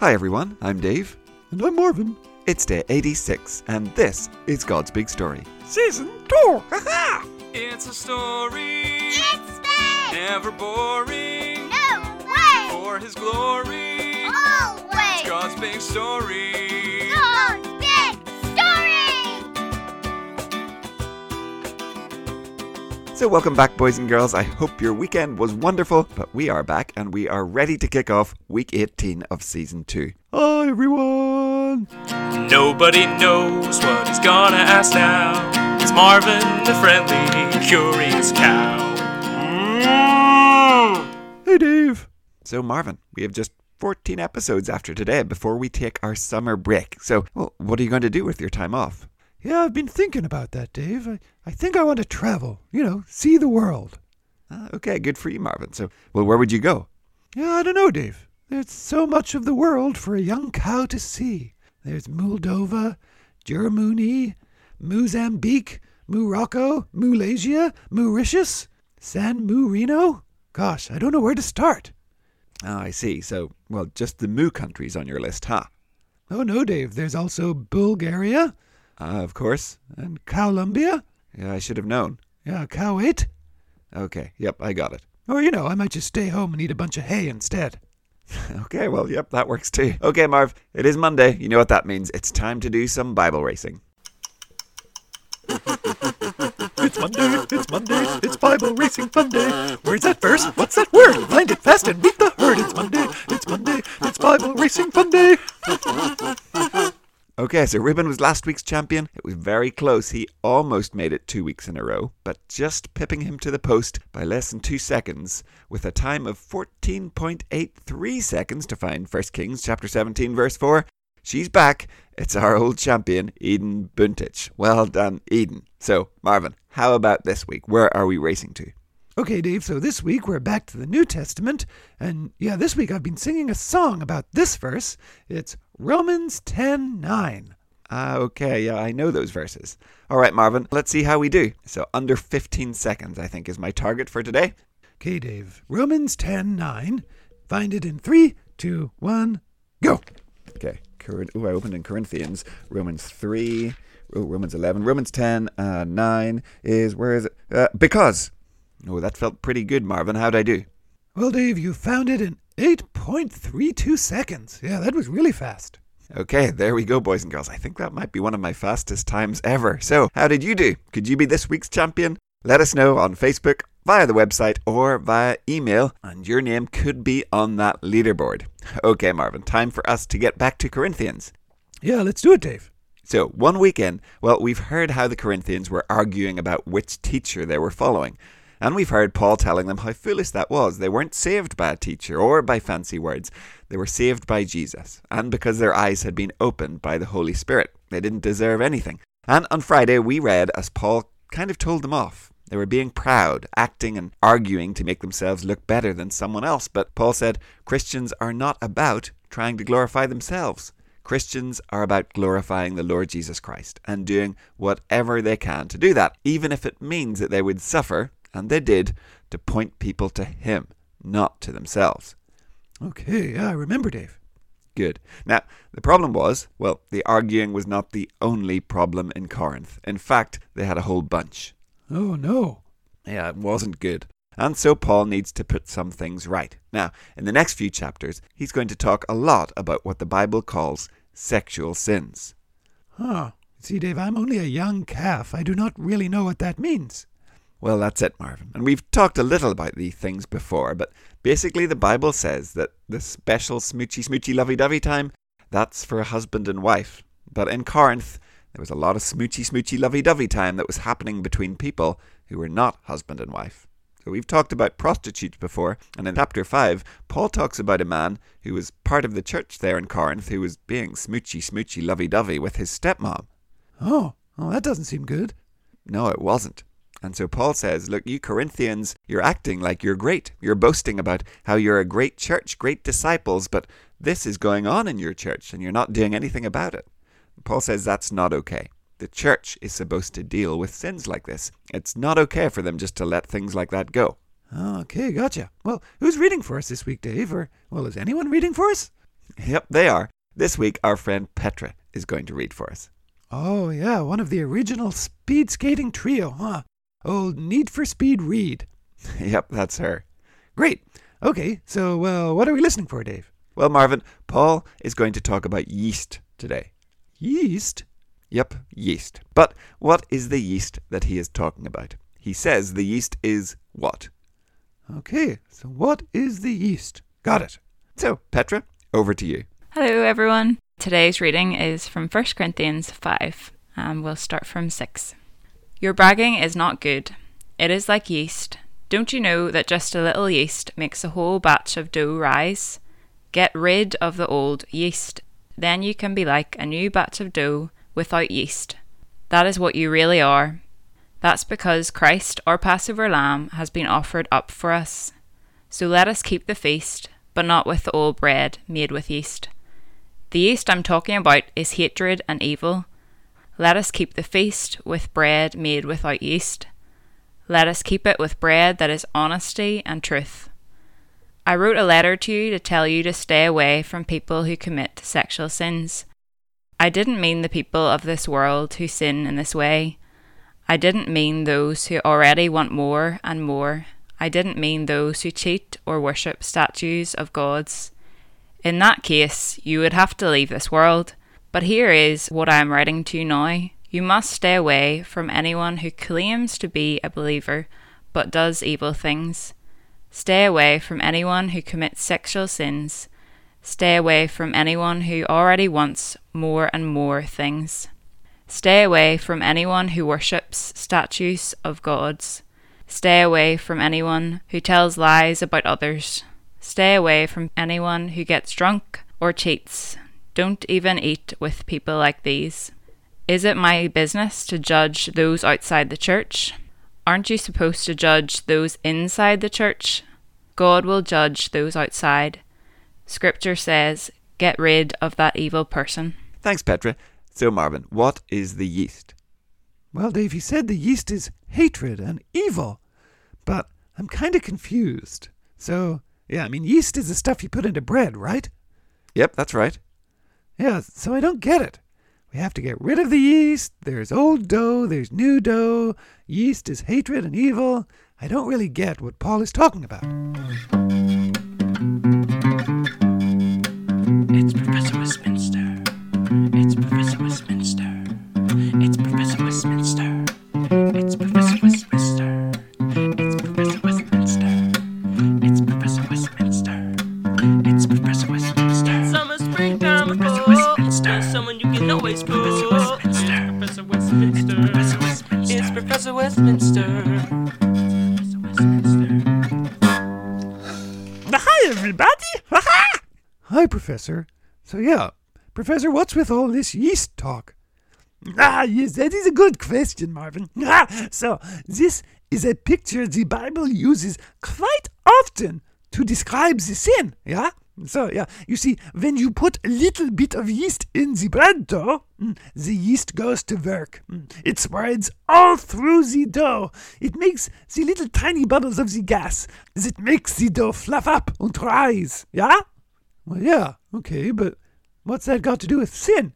Hi everyone, I'm Dave. And I'm Marvin. It's day 86, and this is God's Big Story. Season 2! Ha It's a story, It's big! never boring. No way! For His glory, Always! God's big story. God's So, welcome back, boys and girls. I hope your weekend was wonderful, but we are back and we are ready to kick off week 18 of season 2. Hi everyone! Nobody knows what he's gonna ask now. It's Marvin, the friendly, curious cow. Mm. Hey Dave! So, Marvin, we have just 14 episodes after today before we take our summer break. So, well, what are you going to do with your time off? Yeah, I've been thinking about that, Dave. I, I think I want to travel, you know, see the world. Ah, okay, good for you, Marvin. So, well, where would you go? Yeah, I don't know, Dave. There's so much of the world for a young cow to see. There's Moldova, Germany, Mozambique, Morocco, Malaysia, Mauritius, San Marino. Gosh, I don't know where to start. Oh, I see. So, well, just the Moo countries on your list, huh? Oh no, Dave. There's also Bulgaria Ah, of course. and Colombia. Yeah, I should have known. Yeah, cow Kuwait. Okay, yep, I got it. Or, you know, I might just stay home and eat a bunch of hay instead. Okay, well, yep, that works too. Okay, Marv, it is Monday. You know what that means. It's time to do some Bible racing. It's Monday, it's Monday, it's Bible Racing Fun Day. Where's that verse? What's that word? Find it fast and beat the herd. It's Monday, it's Monday, it's Bible Racing Fun Day. Okay, so Ribbon was last week's champion. It was very close. He almost made it two weeks in a row, but just pipping him to the post by less than two seconds, with a time of 14.83 seconds to find 1 Kings chapter 17, verse 4. She's back. It's our old champion, Eden Buntich. Well done, Eden. So, Marvin, how about this week? Where are we racing to? Okay, Dave, so this week we're back to the New Testament. And yeah, this week I've been singing a song about this verse. It's Romans 10 9. Ah, okay, yeah, I know those verses. All right, Marvin, let's see how we do. So, under 15 seconds, I think, is my target for today. Okay, Dave, Romans 10 9. Find it in three, two, one, go. Okay. Ooh, I opened in Corinthians. Romans 3. Oh, Romans 11. Romans 10. Uh, 9 is, where is it? Uh, because. Oh, that felt pretty good, Marvin. How'd I do? Well, Dave, you found it in 8.32 seconds. Yeah, that was really fast. Okay, there we go, boys and girls. I think that might be one of my fastest times ever. So, how did you do? Could you be this week's champion? Let us know on Facebook, via the website, or via email, and your name could be on that leaderboard. Okay, Marvin, time for us to get back to Corinthians. Yeah, let's do it, Dave. So, one weekend, well, we've heard how the Corinthians were arguing about which teacher they were following. And we've heard Paul telling them how foolish that was. They weren't saved by a teacher or by fancy words. They were saved by Jesus, and because their eyes had been opened by the Holy Spirit. They didn't deserve anything. And on Friday, we read as Paul kind of told them off. They were being proud, acting and arguing to make themselves look better than someone else. But Paul said Christians are not about trying to glorify themselves. Christians are about glorifying the Lord Jesus Christ and doing whatever they can to do that, even if it means that they would suffer, and they did, to point people to Him, not to themselves. Okay, yeah, I remember, Dave. Good. Now, the problem was, well, the arguing was not the only problem in Corinth. In fact, they had a whole bunch. Oh, no. Yeah, it wasn't good. And so Paul needs to put some things right. Now, in the next few chapters, he's going to talk a lot about what the Bible calls sexual sins. Huh. See, Dave, I'm only a young calf. I do not really know what that means. Well, that's it, Marvin. And we've talked a little about these things before, but basically the Bible says that the special smoochy smoochy lovey dovey time, that's for a husband and wife. But in Corinth, there was a lot of smoochy smoochy lovey dovey time that was happening between people who were not husband and wife. So we've talked about prostitutes before, and in chapter 5, Paul talks about a man who was part of the church there in Corinth who was being smoochy smoochy lovey dovey with his stepmom. Oh, well, that doesn't seem good. No, it wasn't. And so Paul says, Look, you Corinthians, you're acting like you're great. You're boasting about how you're a great church, great disciples, but this is going on in your church and you're not doing anything about it. Paul says that's not okay. The church is supposed to deal with sins like this. It's not okay for them just to let things like that go. Ah, okay, gotcha. Well, who's reading for us this week, Dave? Or, well, is anyone reading for us? Yep, they are. This week, our friend Petra is going to read for us. Oh, yeah, one of the original speed skating trio, huh? Old Need for Speed Reed. yep, that's her. Great. Okay, so uh, what are we listening for, Dave? Well, Marvin, Paul is going to talk about yeast today. Yeast? Yep, yeast. But what is the yeast that he is talking about? He says the yeast is what? Okay, so what is the yeast? Got it. So, Petra, over to you. Hello, everyone. Today's reading is from 1 Corinthians 5, and we'll start from 6. Your bragging is not good. It is like yeast. Don't you know that just a little yeast makes a whole batch of dough rise? Get rid of the old yeast. Then you can be like a new batch of dough without yeast. That is what you really are. That's because Christ, our Passover lamb, has been offered up for us. So let us keep the feast, but not with the old bread made with yeast. The yeast I'm talking about is hatred and evil. Let us keep the feast with bread made without yeast. Let us keep it with bread that is honesty and truth. I wrote a letter to you to tell you to stay away from people who commit sexual sins. I didn't mean the people of this world who sin in this way. I didn't mean those who already want more and more. I didn't mean those who cheat or worship statues of gods. In that case, you would have to leave this world. But here is what I am writing to you now. You must stay away from anyone who claims to be a believer but does evil things. Stay away from anyone who commits sexual sins. Stay away from anyone who already wants more and more things. Stay away from anyone who worships statues of gods. Stay away from anyone who tells lies about others. Stay away from anyone who gets drunk or cheats. Don't even eat with people like these. Is it my business to judge those outside the church? Aren't you supposed to judge those inside the church? God will judge those outside. Scripture says, Get rid of that evil person. Thanks, Petra. So, Marvin, what is the yeast? Well, Dave, he said the yeast is hatred and evil. But I'm kind of confused. So, yeah, I mean, yeast is the stuff you put into bread, right? Yep, that's right. Yeah, so I don't get it. We have to get rid of the yeast. There's old dough, there's new dough. Yeast is hatred and evil. I don't really get what Paul is talking about. Professor. So, yeah, Professor, what's with all this yeast talk? Ah, yes, that is a good question, Marvin. Ah, so, this is a picture the Bible uses quite often to describe the sin, yeah? So, yeah, you see, when you put a little bit of yeast in the bread dough, mm, the yeast goes to work. Mm, It spreads all through the dough. It makes the little tiny bubbles of the gas that makes the dough fluff up and rise, yeah? Well, yeah, okay, but what's that got to do with sin?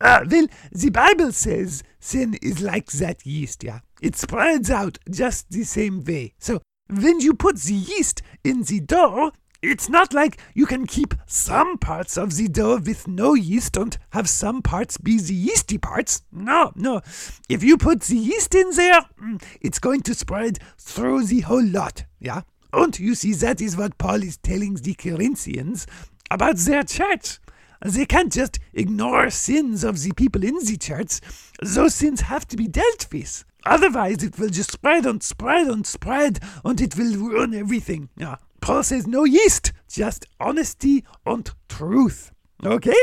Ah, well, the Bible says sin is like that yeast, yeah? It spreads out just the same way. So, when you put the yeast in the dough, it's not like you can keep some parts of the dough with no yeast and have some parts be the yeasty parts. No, no. If you put the yeast in there, mm, it's going to spread through the whole lot, yeah? And you see, that is what Paul is telling the Corinthians about their church. They can't just ignore sins of the people in the church. Those sins have to be dealt with. Otherwise, it will just spread and spread and spread, and it will ruin everything. Yeah. Paul says no yeast, just honesty and truth. Okay?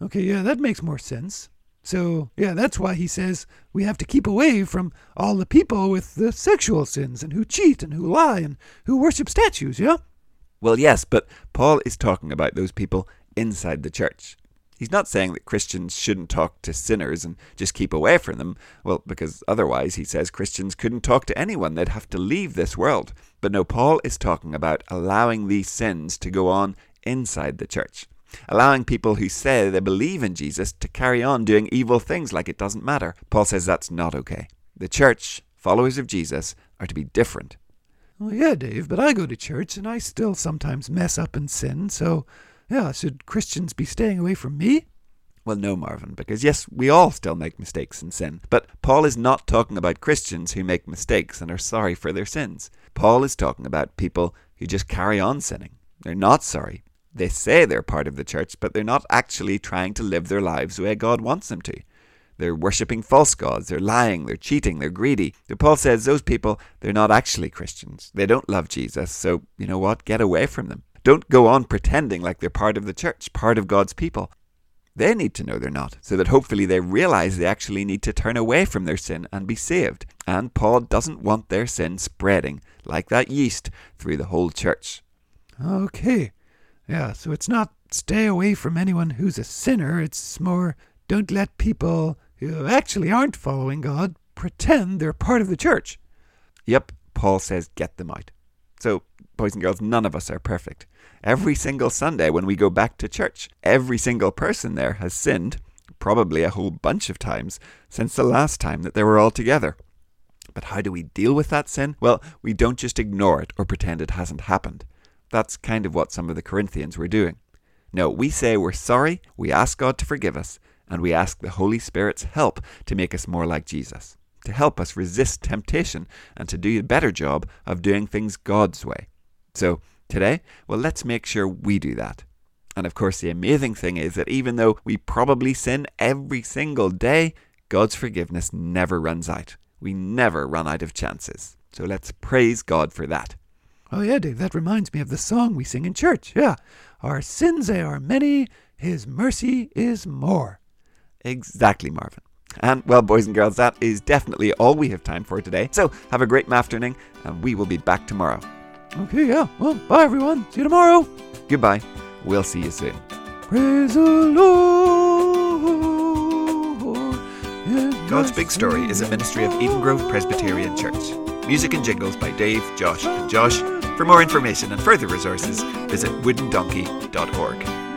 Okay, yeah, that makes more sense. So, yeah, that's why he says we have to keep away from all the people with the sexual sins and who cheat and who lie and who worship statues, yeah? Well, yes, but Paul is talking about those people inside the church. He's not saying that Christians shouldn't talk to sinners and just keep away from them. Well, because otherwise, he says Christians couldn't talk to anyone. They'd have to leave this world. But no, Paul is talking about allowing these sins to go on inside the church. allowing people who say they believe in Jesus to carry on doing evil things like it doesn't matter. Paul says that's not okay. The church, followers of Jesus, are to be different. Well, yeah, Dave, but I go to church and I still sometimes mess up and sin, so yeah, should Christians be staying away from me? Well, no, Marvin, because yes, we all still make mistakes and sin. But Paul is not talking about Christians who make mistakes and are sorry for their sins. Paul is talking about people who just carry on sinning. They're not sorry. They say they're part of the church, but they're not actually trying to live their lives the way God wants them to. They're worshipping false gods, they're lying, they're cheating, they're greedy. Paul says those people, they're not actually Christians. They don't love Jesus, so you know what? Get away from them. Don't go on pretending like they're part of the church, part of God's people. They need to know they're not, so that hopefully they realize they actually need to turn away from their sin and be saved. And Paul doesn't want their sin spreading like that yeast through the whole church. Okay. Yeah, so it's not stay away from anyone who's a sinner, it's more don't let people who actually aren't following God pretend they're part of the church. Yep, Paul says get them out. So, boys and girls, none of us are perfect. Every single Sunday when we go back to church, every single person there has sinned, probably a whole bunch of times, since the last time that they were all together. But how do we deal with that sin? Well, we don't just ignore it or pretend it hasn't happened. That's kind of what some of the Corinthians were doing. No, we say we're sorry, we ask God to forgive us, and we ask the Holy Spirit's help to make us more like Jesus, to help us resist temptation, and to do a better job of doing things God's way. So, today, well, let's make sure we do that. And of course, the amazing thing is that even though we probably sin every single day, God's forgiveness never runs out. We never run out of chances. So let's praise God for that. Oh, yeah, Dave, that reminds me of the song we sing in church. Yeah. Our sins they are many, His mercy is more. Exactly, Marvin. And well, boys and girls, that is definitely all we have time for today. So have a great afternoon, and we will be back tomorrow. Okay, yeah. Well, bye, everyone. See you tomorrow. Goodbye. We'll see you soon. Praise the Lord. God's Big Story is a ministry of Eden Grove Presbyterian Church. Music and jingles by Dave, Josh, and Josh. For more information and further resources, visit woodendonkey.org.